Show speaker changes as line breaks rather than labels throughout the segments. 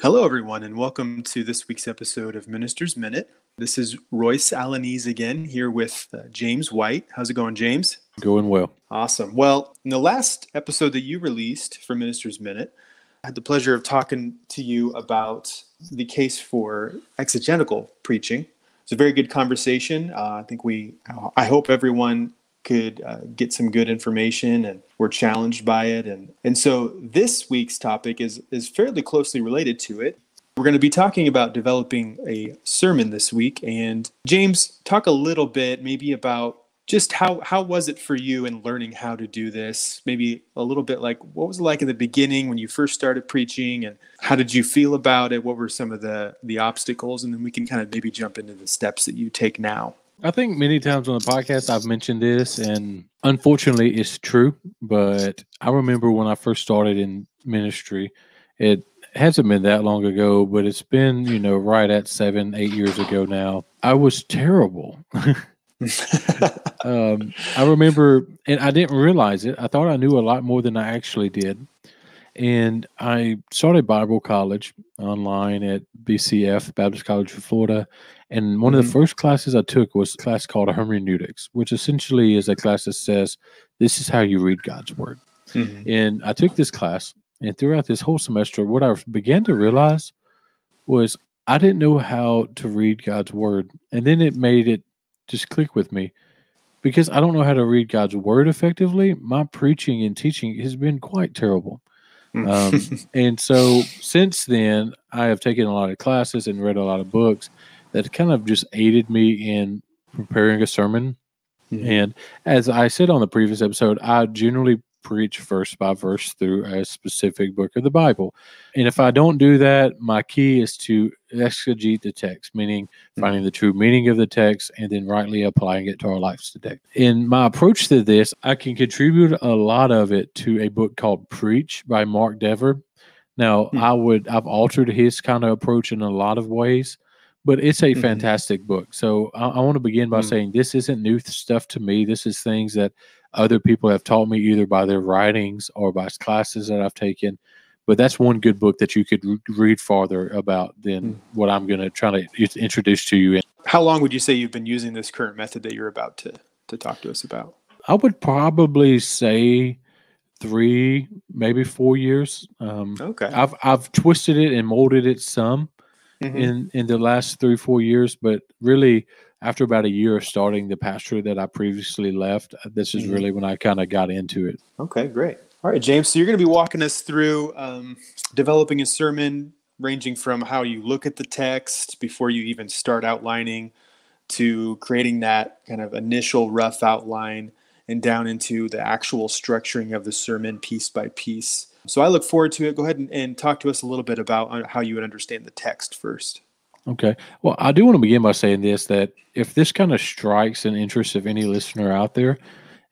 Hello, everyone, and welcome to this week's episode of Minister's Minute. This is Royce Alanese again here with uh, James White. How's it going, James?
Going well.
Awesome. Well, in the last episode that you released for Minister's Minute, I had the pleasure of talking to you about the case for exegetical preaching. It's a very good conversation. Uh, I think we, I hope everyone could uh, get some good information and were challenged by it. And, and so this week's topic is, is fairly closely related to it. We're going to be talking about developing a sermon this week. And James, talk a little bit maybe about just how, how was it for you in learning how to do this? Maybe a little bit like what was it like in the beginning when you first started preaching and how did you feel about it? What were some of the, the obstacles? And then we can kind of maybe jump into the steps that you take now.
I think many times on the podcast I've mentioned this, and unfortunately, it's true. But I remember when I first started in ministry, it hasn't been that long ago, but it's been, you know, right at seven, eight years ago now. I was terrible. um, I remember, and I didn't realize it. I thought I knew a lot more than I actually did. And I started Bible college online at BCF, Baptist College of Florida. And one mm-hmm. of the mm-hmm. first classes I took was a class called hermeneutics, which essentially is a class that says, this is how you read God's word. Mm-hmm. And I took this class, and throughout this whole semester, what I began to realize was I didn't know how to read God's word. And then it made it just click with me because I don't know how to read God's word effectively. My preaching and teaching has been quite terrible. Hmm. um, and so since then, I have taken a lot of classes and read a lot of books that kind of just aided me in preparing a sermon. Mm-hmm. And as I said on the previous episode, I generally preach verse by verse through a specific book of the Bible. And if I don't do that, my key is to exegete the text, meaning mm-hmm. finding the true meaning of the text and then rightly applying it to our lives today. In my approach to this, I can contribute a lot of it to a book called Preach by Mark Dever. Now, mm-hmm. I would I've altered his kind of approach in a lot of ways but it's a mm-hmm. fantastic book. So I, I want to begin by mm-hmm. saying this isn't new stuff to me. This is things that other people have taught me either by their writings or by classes that I've taken. But that's one good book that you could re- read farther about than mm-hmm. what I'm going to try to introduce to you.
How long would you say you've been using this current method that you're about to to talk to us about?
I would probably say three, maybe four years. Um, okay. I've I've twisted it and molded it some mm-hmm. in in the last three four years, but really after about a year of starting the pastorate that I previously left, uh, this is mm-hmm. really when I kind of got into it.
Okay, great. All right, James. So you're going to be walking us through um, developing a sermon, ranging from how you look at the text before you even start outlining, to creating that kind of initial rough outline, and down into the actual structuring of the sermon piece by piece. So I look forward to it. Go ahead and, and talk to us a little bit about uh, how you would understand the text first.
Okay. Well, I do want to begin by saying this that if this kind of strikes an interest of any listener out there,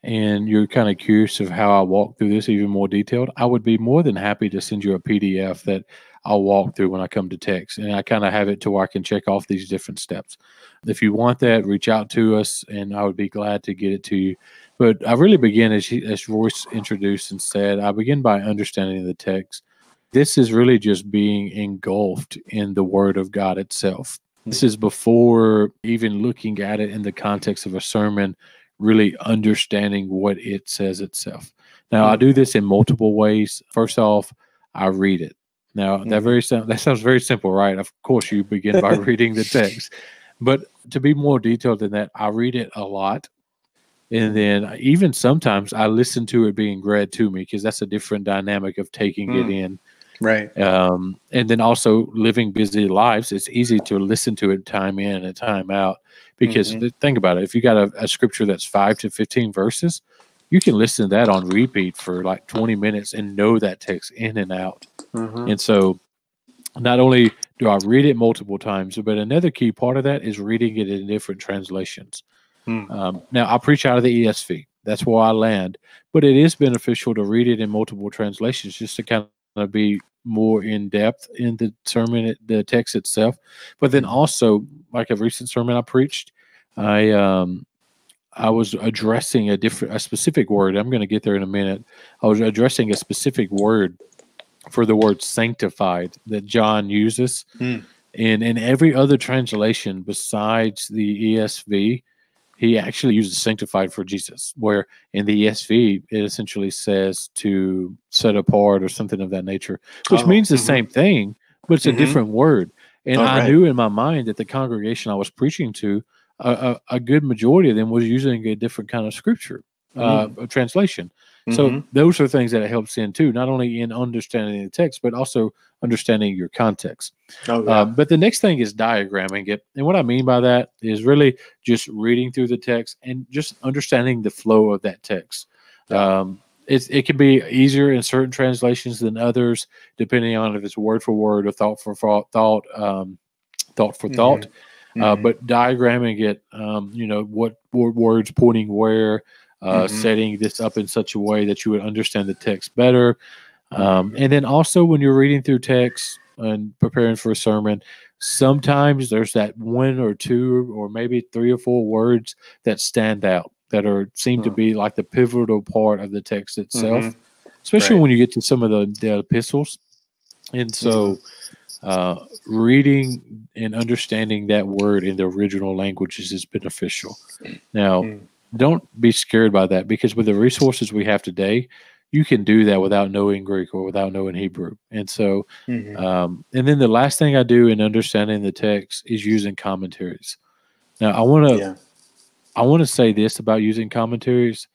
and you're kind of curious of how I walk through this even more detailed, I would be more than happy to send you a PDF that I'll walk through when I come to text. And I kind of have it to where I can check off these different steps. If you want that, reach out to us and I would be glad to get it to you. But I really begin, as, he, as Royce introduced and said, I begin by understanding the text. This is really just being engulfed in the Word of God itself. This is before even looking at it in the context of a sermon, really understanding what it says itself. Now, I do this in multiple ways. First off, I read it. Now, that very that sounds very simple, right? Of course, you begin by reading the text, but to be more detailed than that, I read it a lot and then even sometimes I listen to it being read to me because that's a different dynamic of taking mm. it in.
Right.
Um, and then also living busy lives, it's easy to listen to it time in and time out because mm-hmm. think about it. If you got a, a, scripture that's five to 15 verses, you can listen to that on repeat for like 20 minutes and know that text in and out. Mm-hmm. And so not only do I read it multiple times, but another key part of that is reading it in different translations. Hmm. Um, now, I preach out of the ESV. That's where I land. But it is beneficial to read it in multiple translations just to kind of be more in depth in the sermon, the text itself. But then also, like a recent sermon I preached, I um, I was addressing a different, a specific word. I'm going to get there in a minute. I was addressing a specific word for the word sanctified that John uses.
Hmm.
And in every other translation besides the ESV, he actually uses sanctified for Jesus, where in the ESV, it essentially says to set apart or something of that nature, which
Oh,
means the
mhm.
same thing, but it's
Mhm.
a different word. And
Oh,
I
right.
knew in my mind that the congregation I was preaching to, a, a, a good majority of them was using a different kind of scripture, uh, translation. So
Mhm.
those are things that it helps in too, not only in understanding the text, but also understanding your context.
oh yeah.
Um, but the next thing is diagramming it. And what I mean by that is really just reading through the text and just understanding the flow of that text. Um, it's, it can be easier in certain translations than others, depending on if it's word for word or thought for thought, thought, um, thought for thought. Uh,
Mhm.
but diagramming it, um, you know, what, words pointing where, uh,
Mhm.
setting this up in such a way that you would understand the text better. Um,
Mhm.
and then also when you're reading through text and preparing for a sermon, sometimes there's that one or two or maybe three or four words that stand out that are seem to
Hmm.
be like the pivotal part of the text itself,
Mhm.
especially
Right.
when you get to some of the, the epistles. And so, uh, reading and understanding that word in the original languages is beneficial. Now,
Mm.
don't be scared by that because with the resources we have today, you can do that without knowing Greek or without knowing Hebrew. And so,
Mhm.
um, and then the last thing I do in understanding the text is using commentaries. Now, I want to
yeah.
I want to say this about using commentaries,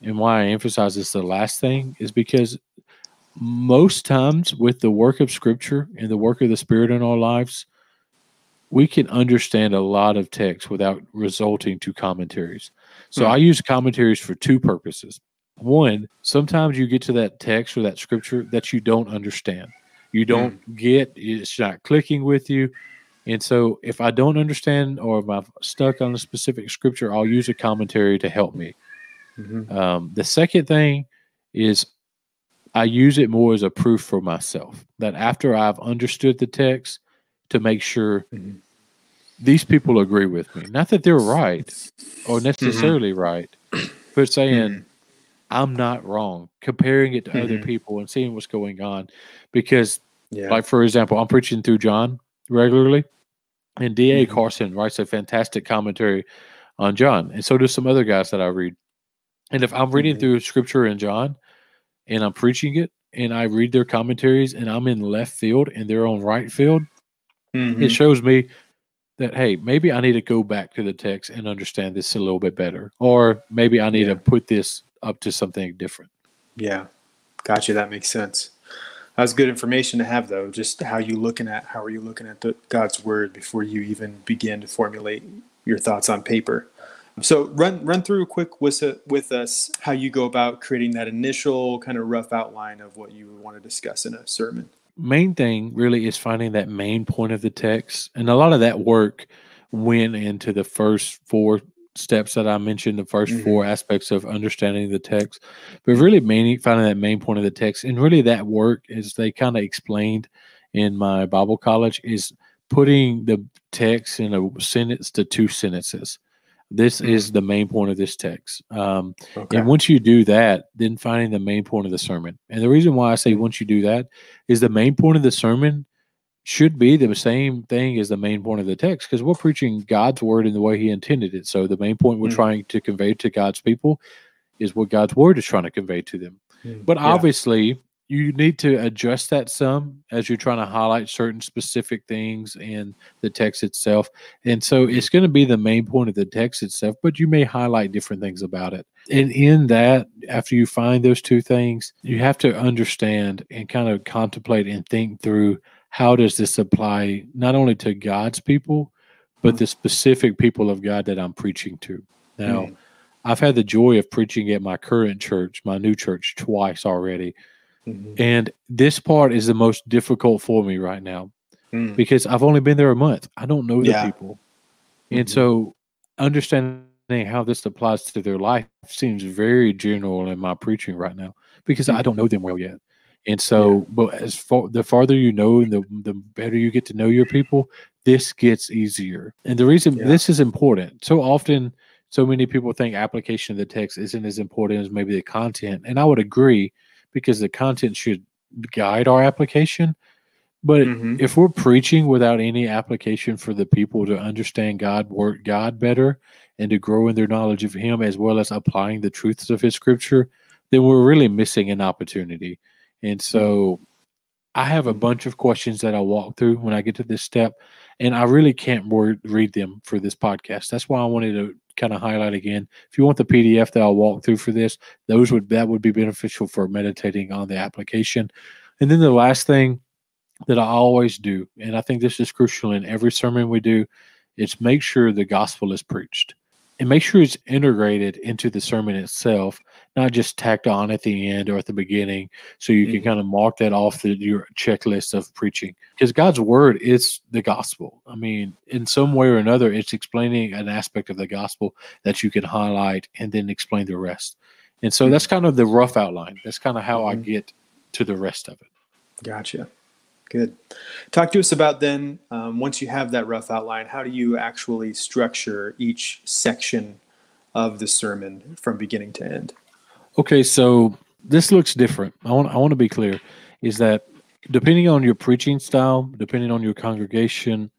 and why I emphasize this the last thing is because most times with the work of Scripture and the work of the Spirit in our lives, we can understand a lot of text without resulting to commentaries. So
Hmm.
I use commentaries for two purposes. One, sometimes you get to that text or that scripture that you don't understand. You don't get it's not clicking with you. And so if I don't understand or if I'm stuck on a specific scripture, I'll use a commentary to help me.
Mhm.
Um, the second thing is I use it more as a proof for myself that after I've understood the text, to make sure
Mhm.
these people agree with me. Not that they're right or
Mm-hmm.
necessarily right, but saying
Mhm.
I'm not wrong, comparing it to other
Mhm.
people and seeing what's going on. Because,
Yeah.
like, for example, I'm preaching through John regularly, and D.A.
Mhm.
Carson writes a fantastic commentary on John, and so do some other guys that I read. And if I'm reading through scripture in John and I'm preaching it and I read their commentaries and I'm in left field and they're on right field,
Mhm.
it shows me that hey, maybe I need to go back to the text and understand this a little bit better, or maybe I need
Yeah.
to put this up to something different.
Yeah, gotcha. That makes sense. That's good information to have, though. Just how you looking at how are you looking at the, God's word before you even begin to formulate your thoughts on paper. So run run through a quick with with us how you go about creating that initial kind of rough outline of what you want to discuss in a sermon.
Main thing really is finding that main point of the text, and a lot of that work went into the first four steps that I mentioned, the 1st
Mhm.
four aspects of understanding the text. But really, finding that main point of the text, and really that work is they kind of explained in my Bible college is putting the text in a sentence to two sentences. This
Mhm.
is the main point of this text. Um,
Okay.
and once you do that, then finding the main point of the sermon. And the reason why I say
Mhm.
once you do that is the main point of the sermon should be the same thing as the main point of the text because we're preaching God's word in the way He intended it. So the main point we're
Mhm.
trying to convey to God's people is what God's word is trying to convey to them.
Mm,
But obviously, you need to adjust that some as you're trying to highlight certain specific things in the text itself. And so it's going to be the main point of the text itself, but you may highlight different things about it. And in that, after you find those two things, you have to understand and kind of contemplate and think through how does this apply not only to God's people, but the specific people of God that I'm preaching to. Now,
Mm,
I've had the joy of preaching at my current church, my new church, twice already.
Mhm,
And this part is the most difficult for me right now
mm,
because I've only been there a month. I don't know the
Yeah.
people. And
Mhm.
so understanding how this applies to their life seems very general in my preaching right now because I don't know them well yet. And so, but as far the farther you know, and the the better you get to know your people, this gets easier. And the reason
Yeah.
this is important, so often, so many people think application of the text isn't as important as maybe the content, and I would agree because the content should guide our application. But
Mhm.
if we're preaching without any application for the people to understand God, word God better, and to grow in their knowledge of Him, as well as applying the truths of His Scripture, then we're really missing an opportunity. And so, I have a bunch of questions that I walk through when I get to this step, and I really can't word, read them for this podcast. That's why I wanted to kind of highlight again. If you want the PDF that I'll walk through for this, those would that would be beneficial for meditating on the application. And then the last thing that I always do, and I think this is crucial in every sermon we do, is make sure the gospel is preached and make sure it's integrated into the sermon itself, not just tacked on at the end or at the beginning, so you can
Mhm.
kind of mark that off the, your checklist of preaching. Because God's word is the gospel. I mean, in some way or another, it's explaining an aspect of the gospel that you can highlight and then explain the rest. And so that's kind of the rough outline. That's kind of how I
Mhm.
get to the rest of it.
Gotcha. Good. Talk to us about then, um, once you have that rough outline, how do you actually structure each section of the sermon from beginning to end?
Okay, so this looks different. I want I want to be clear is that depending on your preaching style, depending on your congregation,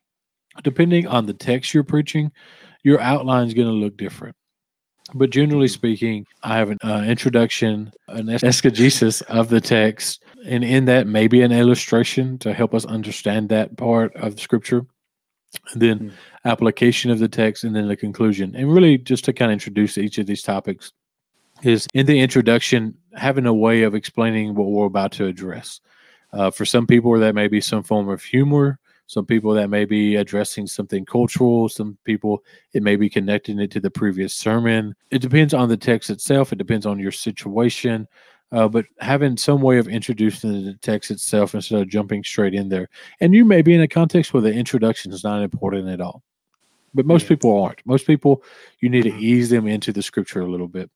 depending on the text you're preaching, your outline is going to look different. But generally speaking, I have an uh, introduction, an exegesis of the text, and in that maybe an illustration to help us understand that part of the scripture. And then
Hmm.
application of the text, and then the conclusion. And really, just to kind of introduce each of these topics, is in the introduction having a way of explaining what we're about to address. Uh, for some people, that may be some form of humor. Some people that may be addressing something cultural. Some people it may be connecting it to the previous sermon. It depends on the text itself. It depends on your situation. Uh, but having some way of introducing the text itself instead of jumping straight in there. And you may be in a context where the introduction is not important at all. But most
Yeah.
people aren't. Most people, you need to
Mhm.
ease them into the scripture a little bit.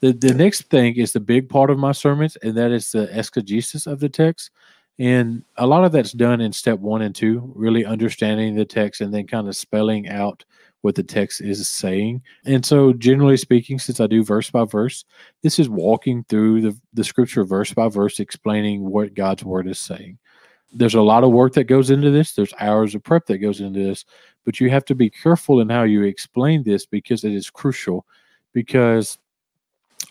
The the next thing is the big part of my sermons, and that is the exegesis of the text. And a lot of that's done in step one and two, really understanding the text and then kind of spelling out what the text is saying. And so, generally speaking, since I do verse by verse, this is walking through the, the scripture verse by verse, explaining what God's word is saying. There's a lot of work that goes into this, there's hours of prep that goes into this, but you have to be careful in how you explain this because it is crucial. Because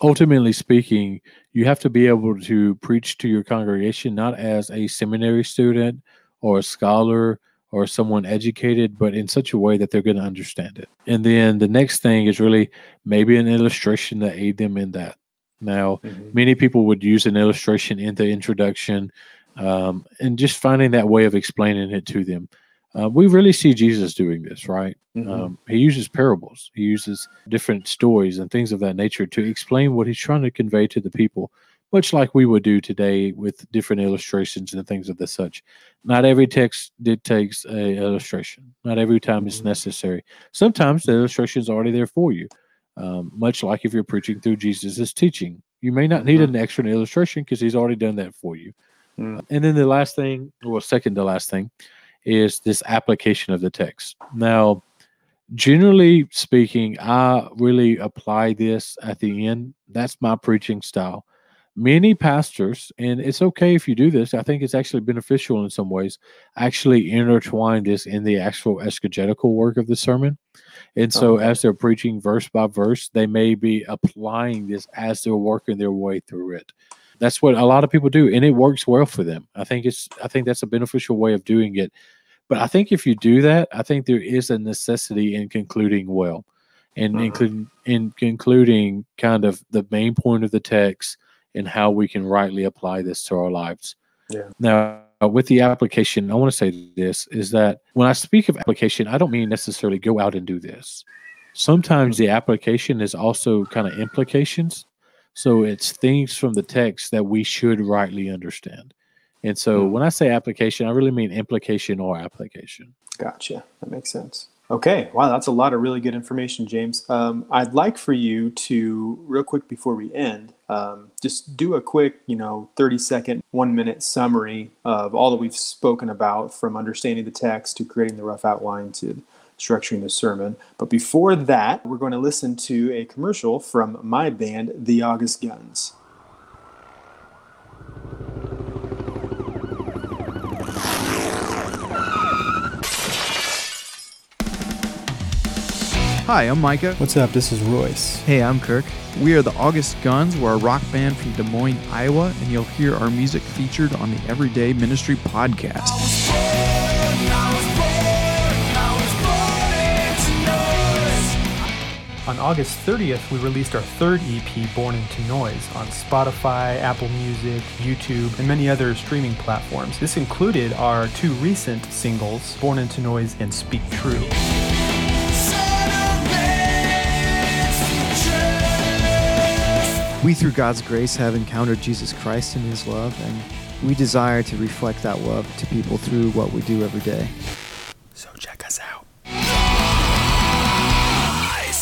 ultimately speaking, you have to be able to preach to your congregation not as a seminary student or a scholar or someone educated, but in such a way that they're going to understand it. And then the next thing is really maybe an illustration to aid them in that. Now,
Mhm.
many people would use an illustration in the introduction um, and just finding that way of explaining it to them. Uh, we really see Jesus doing this, right?
Mhm.
Um, he uses parables, he uses different stories and things of that nature to explain what he's trying to convey to the people, much like we would do today with different illustrations and things of the such. Not every text dictates a illustration. Not every time it's
Mhm.
necessary. Sometimes the illustration is already there for you. Um, much like if you're preaching through Jesus' teaching, you may not need an extra illustration because he's already done that for you.
Mm.
And then the last thing, well, second to last thing, is this application of the text. Now, generally speaking, I really apply this at the end. That's my preaching style. Many pastors, and it's okay if you do this, I think it's actually beneficial in some ways, actually intertwine this in the actual exegetical work of the sermon. And so,
Okay.
as they're preaching verse by verse, they may be applying this as they're working their way through it. That's what a lot of people do, and it works well for them. I think it's, I think that's a beneficial way of doing it. But I think if you do that, I think there is a necessity in concluding well, and
Uh-huh.
including in concluding kind of the main point of the text and how we can rightly apply this to our lives.
Yeah.
Now, with the application, I want to say this is that when I speak of application, I don't mean necessarily go out and do this. Sometimes the application is also kind of implications. So it's things from the text that we should rightly understand. And so
Hmm.
when I say application, I really mean implication or application.
Gotcha. That makes sense. Okay. Wow, that's a lot of really good information, James. Um, I'd like for you to, real quick before we end, um, just do a quick, you know, 30 second, one minute summary of all that we've spoken about from understanding the text to creating the rough outline to structuring the sermon. But before that, we're going to listen to a commercial from my band, The August Guns.
Hi, I'm Micah.
What's up? This is Royce.
Hey, I'm Kirk. We are the August Guns. We're a rock band from Des Moines, Iowa, and you'll hear our music featured on the Everyday Ministry podcast.
On August 30th, we released our third EP, Born into Noise, on Spotify, Apple Music, YouTube, and many other streaming platforms. This included our two recent singles, Born into Noise and Speak True.
We, through God's grace, have encountered Jesus Christ and His love, and we desire to reflect that love to people through what we do every day.
So check us out.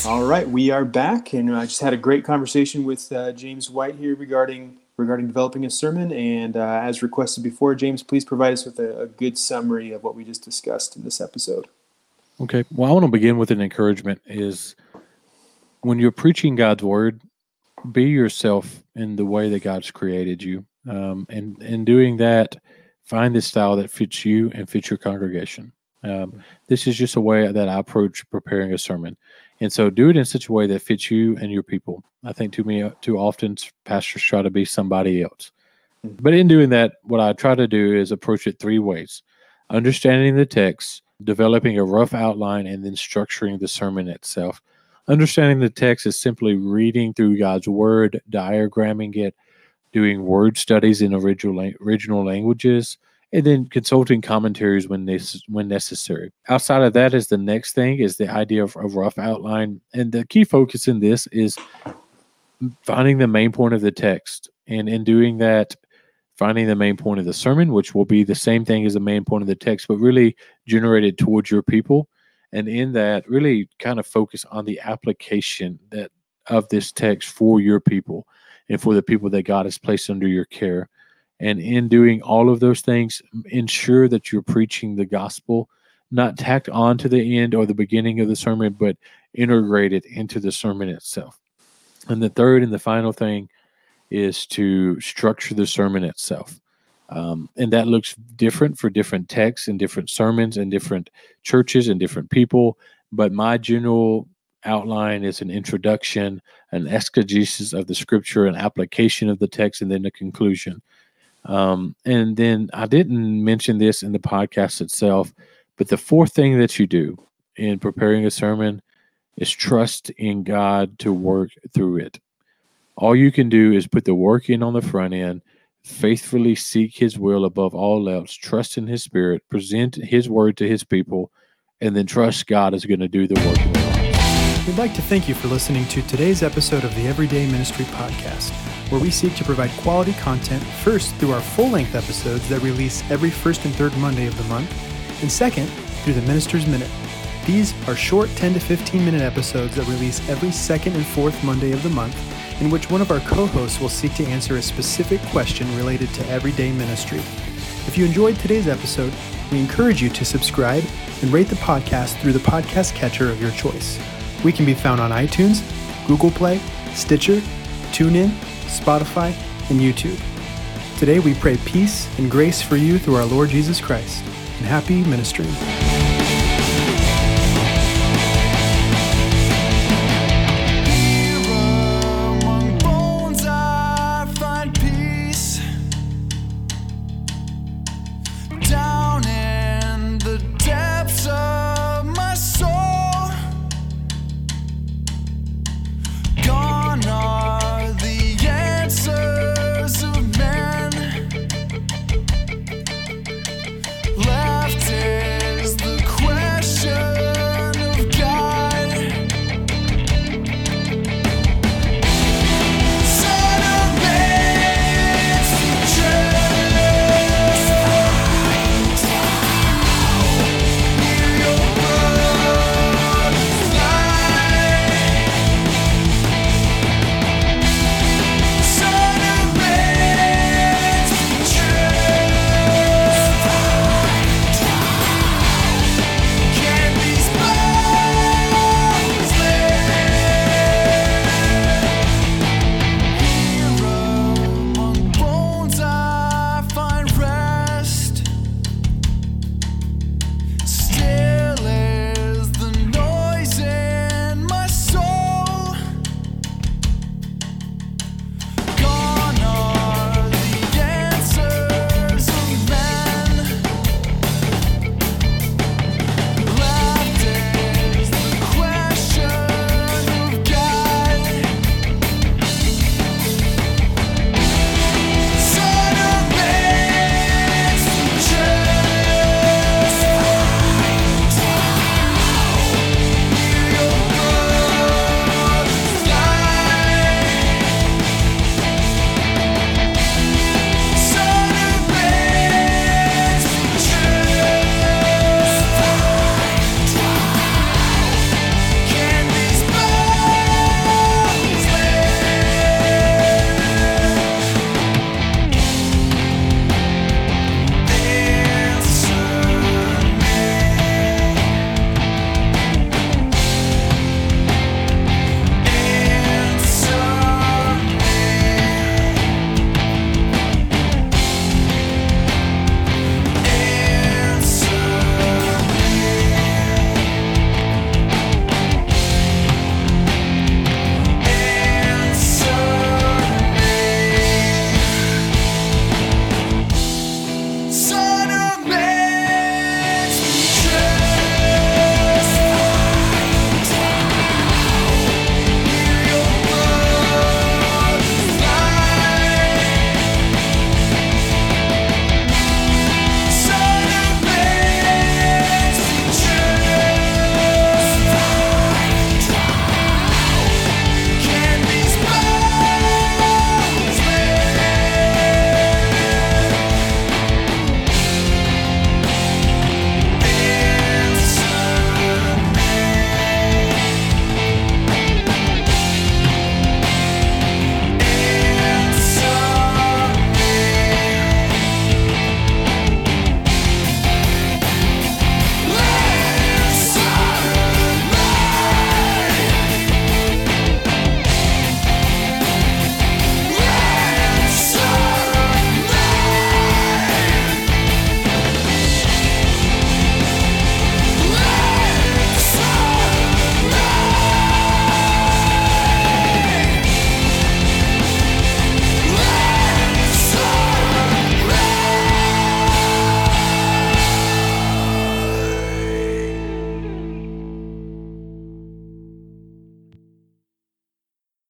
All right, we are back, and I just had a great conversation with uh, James White here regarding regarding developing a sermon. And uh, as requested before, James, please provide us with a, a good summary of what we just discussed in this episode.
Okay. Well, I want to begin with an encouragement is when you're preaching God's word, be yourself in the way that God's created you. Um, and in doing that, find the style that fits you and fits your congregation. Um, this is just a way that I approach preparing a sermon. And so do it in such a way that fits you and your people. I think too many, too often pastors try to be somebody else. But in doing that, what I try to do is approach it three ways understanding the text, developing a rough outline, and then structuring the sermon itself. Understanding the text is simply reading through God's word, diagramming it, doing word studies in original original languages, and then consulting commentaries when this when necessary. Outside of that is the next thing is the idea of a rough outline, and the key focus in this is finding the main point of the text, and in doing that, finding the main point of the sermon, which will be the same thing as the main point of the text, but really generated towards your people and in that really kind of focus on the application that of this text for your people and for the people that God has placed under your care. And in doing all of those things, ensure that you're preaching the gospel, not tacked on to the end or the beginning of the sermon, but integrated into the sermon itself. And the third and the final thing is to structure the sermon itself. Um, and that looks different for different texts and different sermons and different churches and different people. But my general outline is an introduction, an exegesis of the scripture, an application of the text, and then a conclusion. Um, and then I didn't mention this in the podcast itself, but the fourth thing that you do in preparing a sermon is trust in God to work through it. All you can do is put the work in on the front end faithfully seek his will above all else, trust in his spirit, present his word to his people, and then trust God is going to do the work.
We'd like to thank you for listening to today's episode of the Everyday Ministry Podcast, where we seek to provide quality content first through our full length episodes that release every first and third Monday of the month, and second, through the Minister's Minute. These are short 10 to 15 minute episodes that release every second and fourth Monday of the month in which one of our co hosts will seek to answer a specific question related to everyday ministry. If you enjoyed today's episode, we encourage you to subscribe and rate the podcast through the podcast catcher of your choice. We can be found on iTunes, Google Play, Stitcher, TuneIn, Spotify, and YouTube. Today we pray peace and grace for you through our Lord Jesus Christ. And happy ministry.